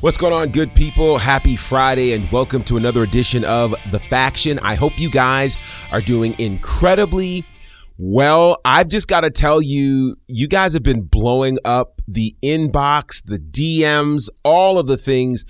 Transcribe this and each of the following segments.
What's going on, good people? Happy Friday, and welcome to another edition of The Faction. I hope you guys are doing incredibly well. I've just got to tell you, you guys have been blowing up the inbox, the DMs, all of the things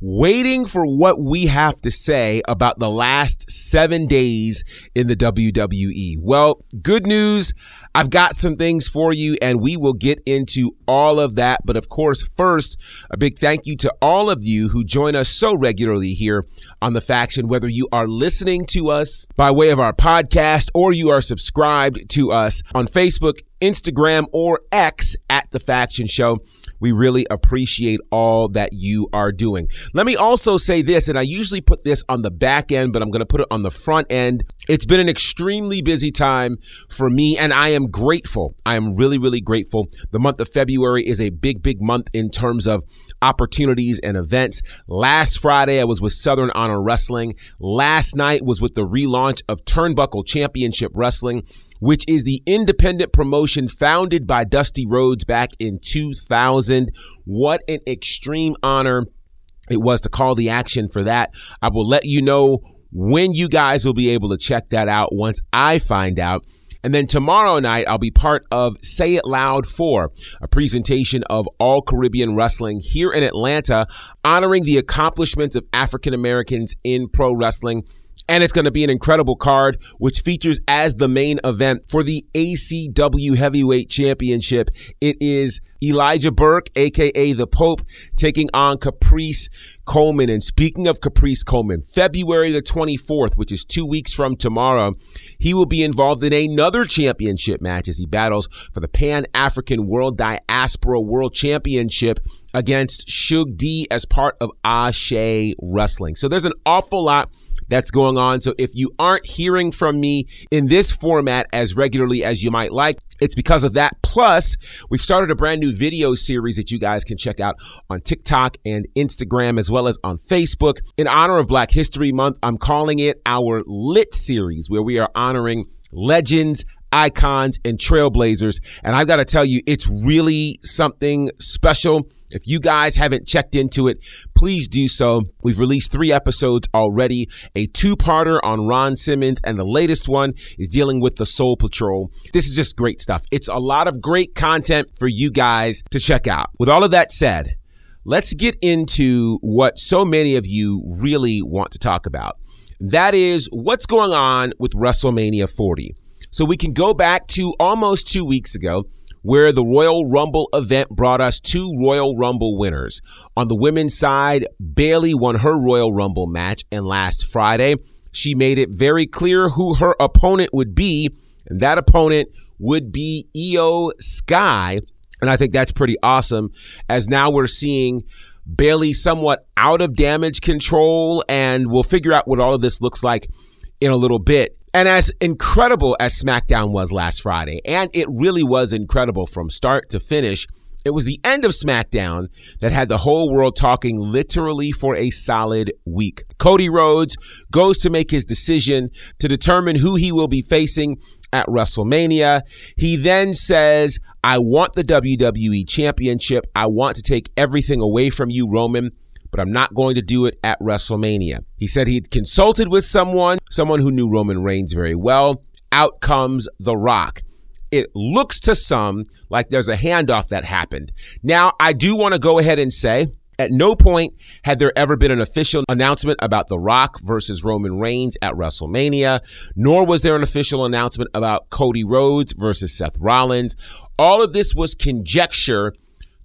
waiting for what we have to say about the last seven days in the WWE. Well, good news. I've got some things for you and we will get into all of that. But of course, first, a big thank you to all of you who join us so regularly here on The Faction, whether you are listening to us by way of our podcast or you are subscribed to us on Facebook, Instagram, or X at The Faction Show. We really appreciate all that you are doing. Let me also say this, and I usually put this on the back end, but I'm going to put it on the front end. It's been an extremely busy time for me, and I am grateful. I am really, really grateful. The month of February is a big, big month in terms of opportunities and events. Last Friday, I was with Southern Honor Wrestling. Last night was with the relaunch of Turnbuckle Championship Wrestling which is the independent promotion founded by Dusty Rhodes back in 2000. What an extreme honor it was to call the action for that. I will let you know when you guys will be able to check that out once I find out. And then tomorrow night, I'll be part of Say It Loud 4, a presentation of All Caribbean Wrestling here in Atlanta, honoring the accomplishments of African Americans in pro wrestling and it's going to be an incredible card, which features as the main event for the ACW Heavyweight Championship. It is Elijah Burke, aka the Pope, taking on Caprice Coleman. And speaking of Caprice Coleman, February the 24th, which is two weeks from tomorrow, he will be involved in another championship match as he battles for the Pan African World Diaspora World Championship against Shug D as part of Ashe Wrestling. So there's an awful lot that's going on. So if you aren't hearing from me in this format as regularly as you might like, it's because of that. Plus, we've started a brand new video series that you guys can check out on TikTok and Instagram as well as on Facebook. In honor of Black History Month, I'm calling it our Lit series where we are honoring legends, icons, and trailblazers. And I've got to tell you, it's really something special. If you guys haven't checked into it, please do so. We've released three episodes already, a two-parter on Ron Simmons, and the latest one is dealing with the Soul Patrol. This is just great stuff. It's a lot of great content for you guys to check out. With all of that said, let's get into what so many of you really want to talk about. That is what's going on with WrestleMania 40. So we can go back to almost two weeks ago where the Royal Rumble event brought us two Royal Rumble winners. On the women's side, Bayley won her Royal Rumble match, and last Friday, she made it very clear who her opponent would be, and that opponent would be Iyo Sky. And I think that's pretty awesome as now we're seeing Bayley somewhat out of damage control, and we'll figure out what all of this looks like in a little bit. And as incredible as SmackDown was last Friday, and it really was incredible from start to finish, it was the end of SmackDown that had the whole world talking literally for a solid week. Cody Rhodes goes to make his decision to determine who he will be facing at WrestleMania. He then says, I want the WWE Championship. I want to take everything away from you, Roman but I'm not going to do it at WrestleMania. He said he'd consulted with someone, someone who knew Roman Reigns very well. Out comes The Rock. It looks to some like there's a handoff that happened. Now, I do want to go ahead and say, at no point had there ever been an official announcement about The Rock versus Roman Reigns at WrestleMania, nor was there an official announcement about Cody Rhodes versus Seth Rollins. All of this was conjecture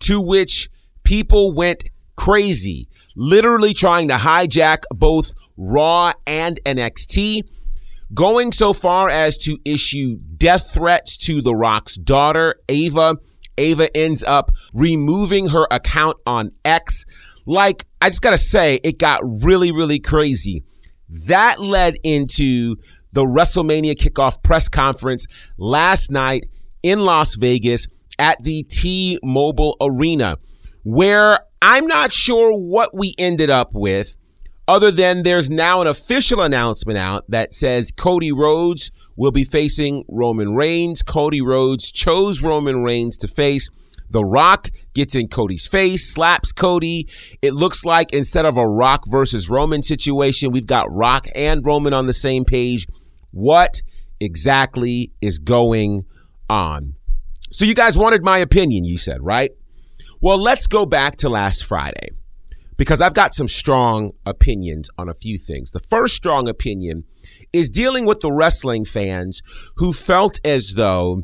to which people went crazy literally trying to hijack both Raw and NXT, going so far as to issue death threats to The Rock's daughter, Ava. Ava ends up removing her account on X. Like, I just gotta say, it got really, really crazy. That led into the WrestleMania kickoff press conference last night in Las Vegas at the T Mobile Arena, where I'm not sure what we ended up with, other than there's now an official announcement out that says Cody Rhodes will be facing Roman Reigns. Cody Rhodes chose Roman Reigns to face The Rock gets in Cody's face, slaps Cody. It looks like instead of a Rock versus Roman situation, we've got Rock and Roman on the same page. What exactly is going on? So, you guys wanted my opinion, you said, right? Well, let's go back to last Friday because I've got some strong opinions on a few things. The first strong opinion is dealing with the wrestling fans who felt as though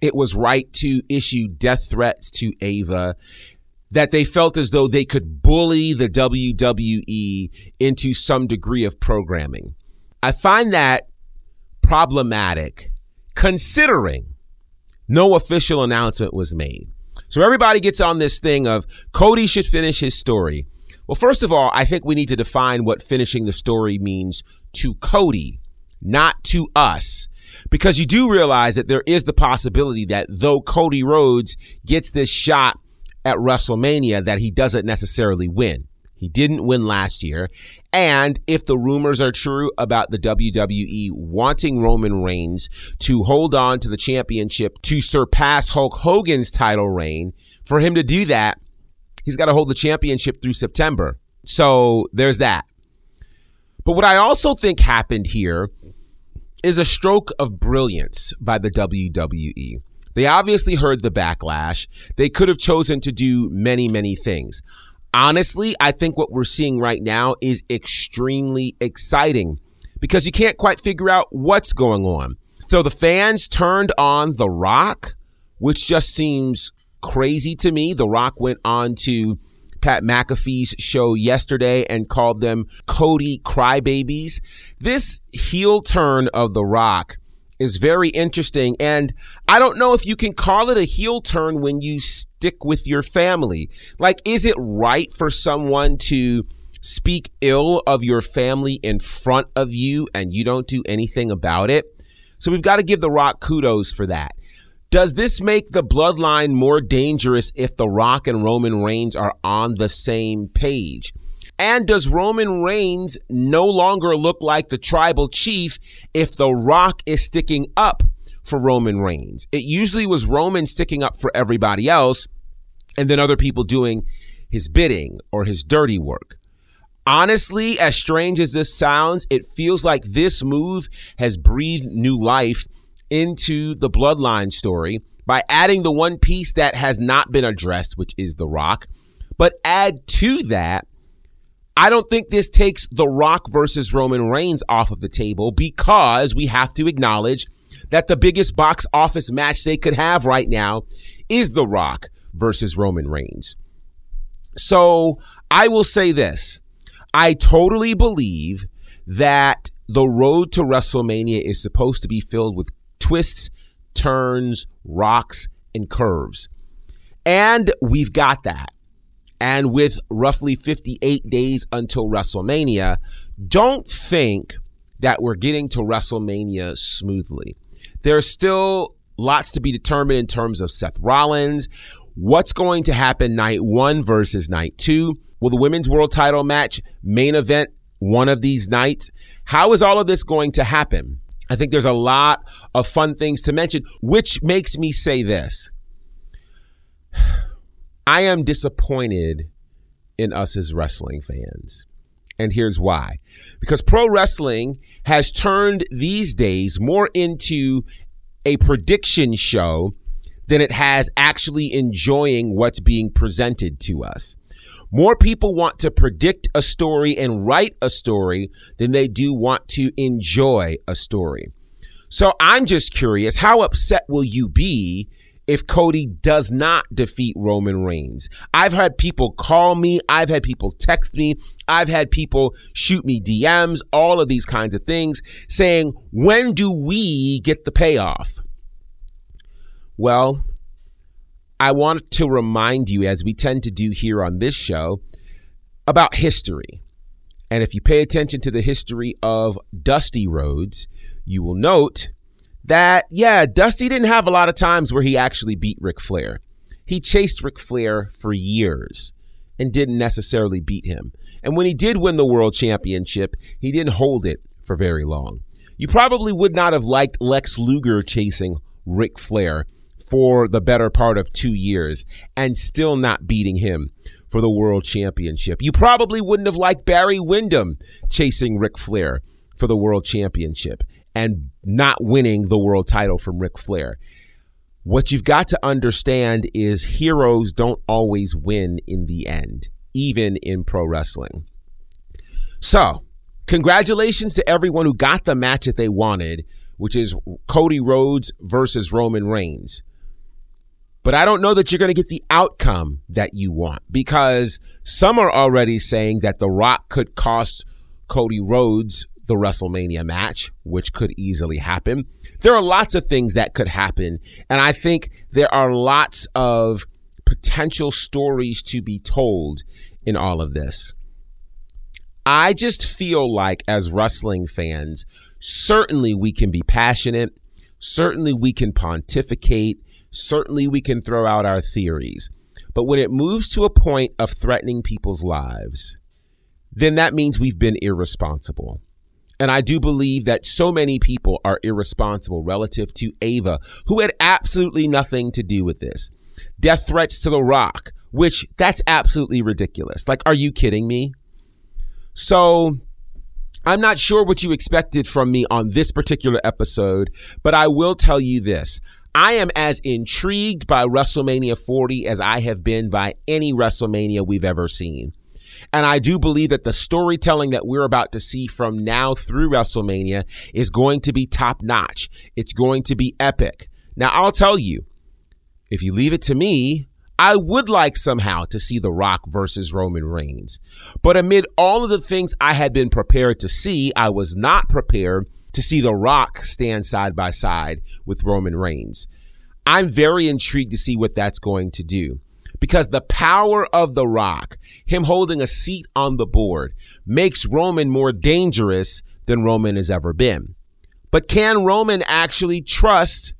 it was right to issue death threats to Ava, that they felt as though they could bully the WWE into some degree of programming. I find that problematic considering no official announcement was made. So everybody gets on this thing of Cody should finish his story. Well, first of all, I think we need to define what finishing the story means to Cody, not to us. Because you do realize that there is the possibility that though Cody Rhodes gets this shot at WrestleMania, that he doesn't necessarily win. He didn't win last year. And if the rumors are true about the WWE wanting Roman Reigns to hold on to the championship to surpass Hulk Hogan's title reign, for him to do that, he's got to hold the championship through September. So there's that. But what I also think happened here is a stroke of brilliance by the WWE. They obviously heard the backlash. They could have chosen to do many, many things. Honestly, I think what we're seeing right now is extremely exciting because you can't quite figure out what's going on. So the fans turned on The Rock, which just seems crazy to me. The Rock went on to Pat McAfee's show yesterday and called them Cody crybabies. This heel turn of The Rock is very interesting. And I don't know if you can call it a heel turn when you stick with your family. Like, is it right for someone to speak ill of your family in front of you and you don't do anything about it? So we've got to give The Rock kudos for that. Does this make the bloodline more dangerous if The Rock and Roman Reigns are on the same page? And does Roman Reigns no longer look like the tribal chief if The Rock is sticking up for Roman Reigns? It usually was Roman sticking up for everybody else and then other people doing his bidding or his dirty work. Honestly, as strange as this sounds, it feels like this move has breathed new life into the bloodline story by adding the one piece that has not been addressed, which is The Rock. But add to that, I don't think this takes The Rock versus Roman Reigns off of the table because we have to acknowledge that the biggest box office match they could have right now is The Rock versus Roman Reigns. So I will say this I totally believe that the road to WrestleMania is supposed to be filled with twists, turns, rocks, and curves. And we've got that. And with roughly 58 days until WrestleMania, don't think that we're getting to WrestleMania smoothly. There's still lots to be determined in terms of Seth Rollins. What's going to happen night one versus night two? Will the women's world title match main event one of these nights? How is all of this going to happen? I think there's a lot of fun things to mention, which makes me say this. I am disappointed in us as wrestling fans. And here's why. Because pro wrestling has turned these days more into a prediction show than it has actually enjoying what's being presented to us. More people want to predict a story and write a story than they do want to enjoy a story. So I'm just curious, how upset will you be if Cody does not defeat Roman Reigns? I've had people call me, I've had people text me, I've had people shoot me DMs, all of these kinds of things saying, when do we get the payoff? Well, I want to remind you, as we tend to do here on this show, about history. And if you pay attention to the history of Dusty Rhodes, you will note that, yeah, Dusty didn't have a lot of times where he actually beat Ric Flair. He chased Ric Flair for years and didn't necessarily beat him. And when he did win the world championship, he didn't hold it for very long. You probably would not have liked Lex Luger chasing Ric Flair for the better part of two years and still not beating him for the world championship. You probably wouldn't have liked Barry Windham chasing Ric Flair for the world championship and not winning the world title from Ric Flair. What you've got to understand is heroes don't always win in the end, even in pro wrestling. So, congratulations to everyone who got the match that they wanted, which is Cody Rhodes versus Roman Reigns. But I don't know that you're going to get the outcome that you want because some are already saying that The Rock could cost Cody Rhodes the WrestleMania match, which could easily happen. There are lots of things that could happen. And I think there are lots of potential stories to be told in all of this. I just feel like, as wrestling fans, certainly we can be passionate, certainly we can pontificate, certainly we can throw out our theories. But when it moves to a point of threatening people's lives, then that means we've been irresponsible. And I do believe that so many people are irresponsible relative to Ava, who had absolutely nothing to do with this. Death threats to The Rock, which that's absolutely ridiculous. Like, are you kidding me? So I'm not sure what you expected from me on this particular episode, but I will tell you this. I am as intrigued by WrestleMania 40 as I have been by any WrestleMania we've ever seen. And I do believe that the storytelling that we're about to see from now through WrestleMania is going to be top notch. It's going to be epic. Now, I'll tell you, if you leave it to me, I would like somehow to see The Rock versus Roman Reigns. But amid all of the things I had been prepared to see, I was not prepared to see The Rock stand side by side with Roman Reigns. I'm very intrigued to see what that's going to do because the power of The Rock, him holding a seat on the board, makes Roman more dangerous than Roman has ever been. But can Roman actually trust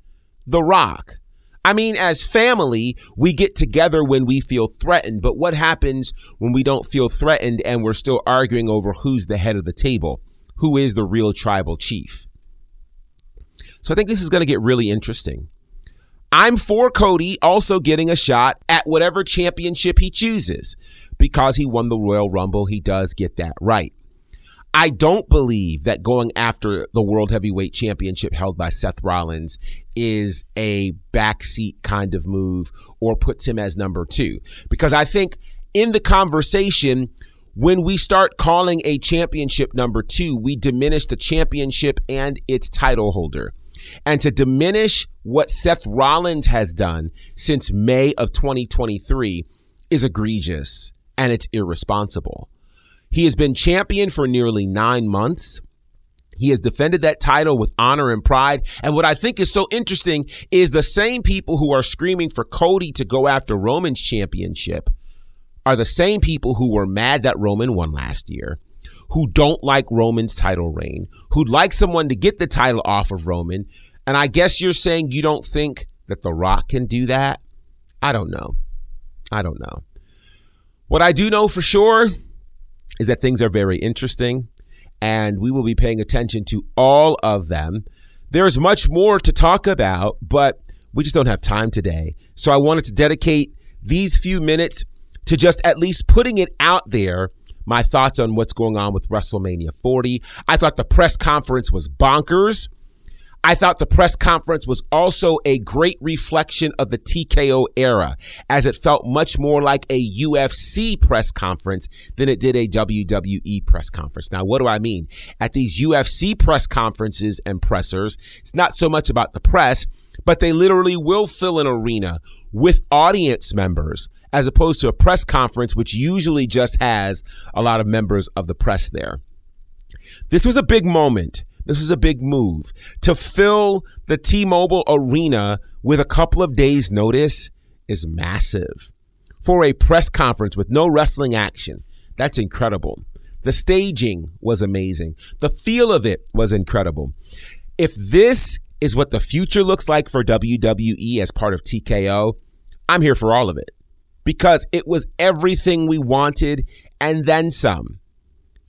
The Rock? I mean, as family, we get together when we feel threatened, but what happens when we don't feel threatened and we're still arguing over who's the head of the table? Who is the real tribal chief? So I think this is going to get really interesting. I'm for Cody also getting a shot at whatever championship he chooses. Because he won the Royal Rumble, he does get that right. I don't believe that going after the World Heavyweight Championship held by Seth Rollins is a backseat kind of move or puts him as number two. Because I think in the conversation, when we start calling a championship number two, we diminish the championship and its title holder. And to diminish what Seth Rollins has done since May of 2023 is egregious and it's irresponsible. He has been champion for nearly nine months. He has defended that title with honor and pride. And what I think is so interesting is the same people who are screaming for Cody to go after Roman's championship are the same people who were mad that Roman won last year, who don't like Roman's title reign, who'd like someone to get the title off of Roman. And I guess you're saying you don't think that The Rock can do that? I don't know. I don't know. What I do know for sure is that things are very interesting and we will be paying attention to all of them. There's much more to talk about, but we just don't have time today. So I wanted to dedicate these few minutes to just at least putting it out there my thoughts on what's going on with WrestleMania 40. I thought the press conference was bonkers. I thought the press conference was also a great reflection of the TKO era, as it felt much more like a UFC press conference than it did a WWE press conference. Now, what do I mean? At these UFC press conferences and pressers, it's not so much about the press, but they literally will fill an arena with audience members as opposed to a press conference, which usually just has a lot of members of the press there. This was a big moment. This was a big move to fill the T-Mobile arena with a couple of days notice is massive. For a press conference with no wrestling action, that's incredible. The staging was amazing. The feel of it was incredible. If this is what the future looks like for WWE as part of TKO, I'm here for all of it because it was everything we wanted and then some.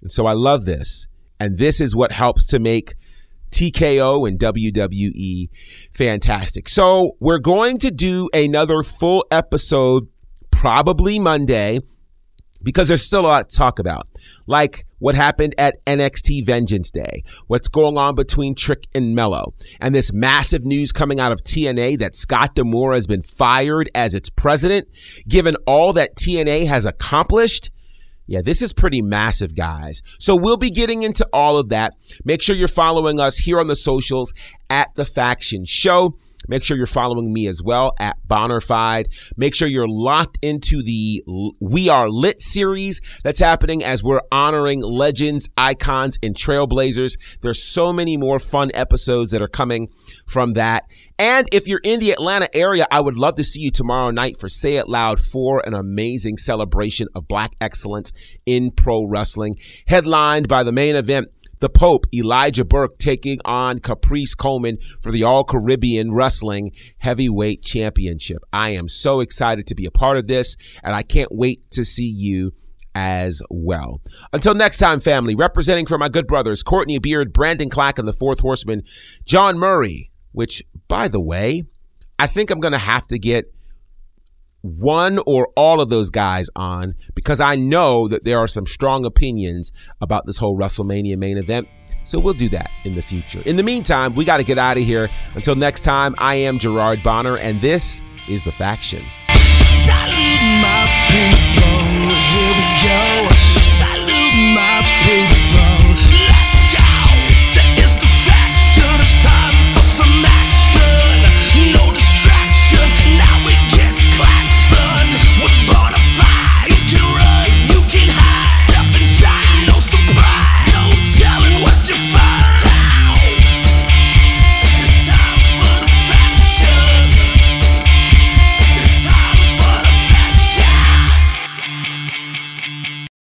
And so I love this. And this is what helps to make TKO and WWE. Fantastic. So we're going to do another full episode probably Monday because there's still a lot to talk about. Like what happened at NXT Vengeance Day, what's going on between Trick and Melo, and this massive news coming out of TNA that Scott D'Amore has been fired as its president, given all that TNA has accomplished. Yeah, this is pretty massive, guys. So we'll be getting into all of that. Make sure you're following us here on the socials at The Faction Show. Make sure you're following me as well at Bonnerfied. Make sure you're locked into the We Are Lit series that's happening as we're honoring legends, icons, and trailblazers. There's so many more fun episodes that are coming from that. And if you're in the Atlanta area, I would love to see you tomorrow night for Say It Loud for an amazing celebration of black excellence in pro wrestling, headlined by the main event the Pope, Elijah Burke, taking on Caprice Coleman for the All Caribbean Wrestling Heavyweight Championship. I am so excited to be a part of this, and I can't wait to see you as well. Until next time, family, representing for my good brothers, Courtney Beard, Brandon Clack, and the Fourth Horseman, John Murray, which, by the way, I think I'm going to have to get one or all of those guys on because I know that there are some strong opinions about this whole WrestleMania main event. So we'll do that in the future. In the meantime, we got to get out of here. Until next time, I am Gerard Bonner, and this is The Faction.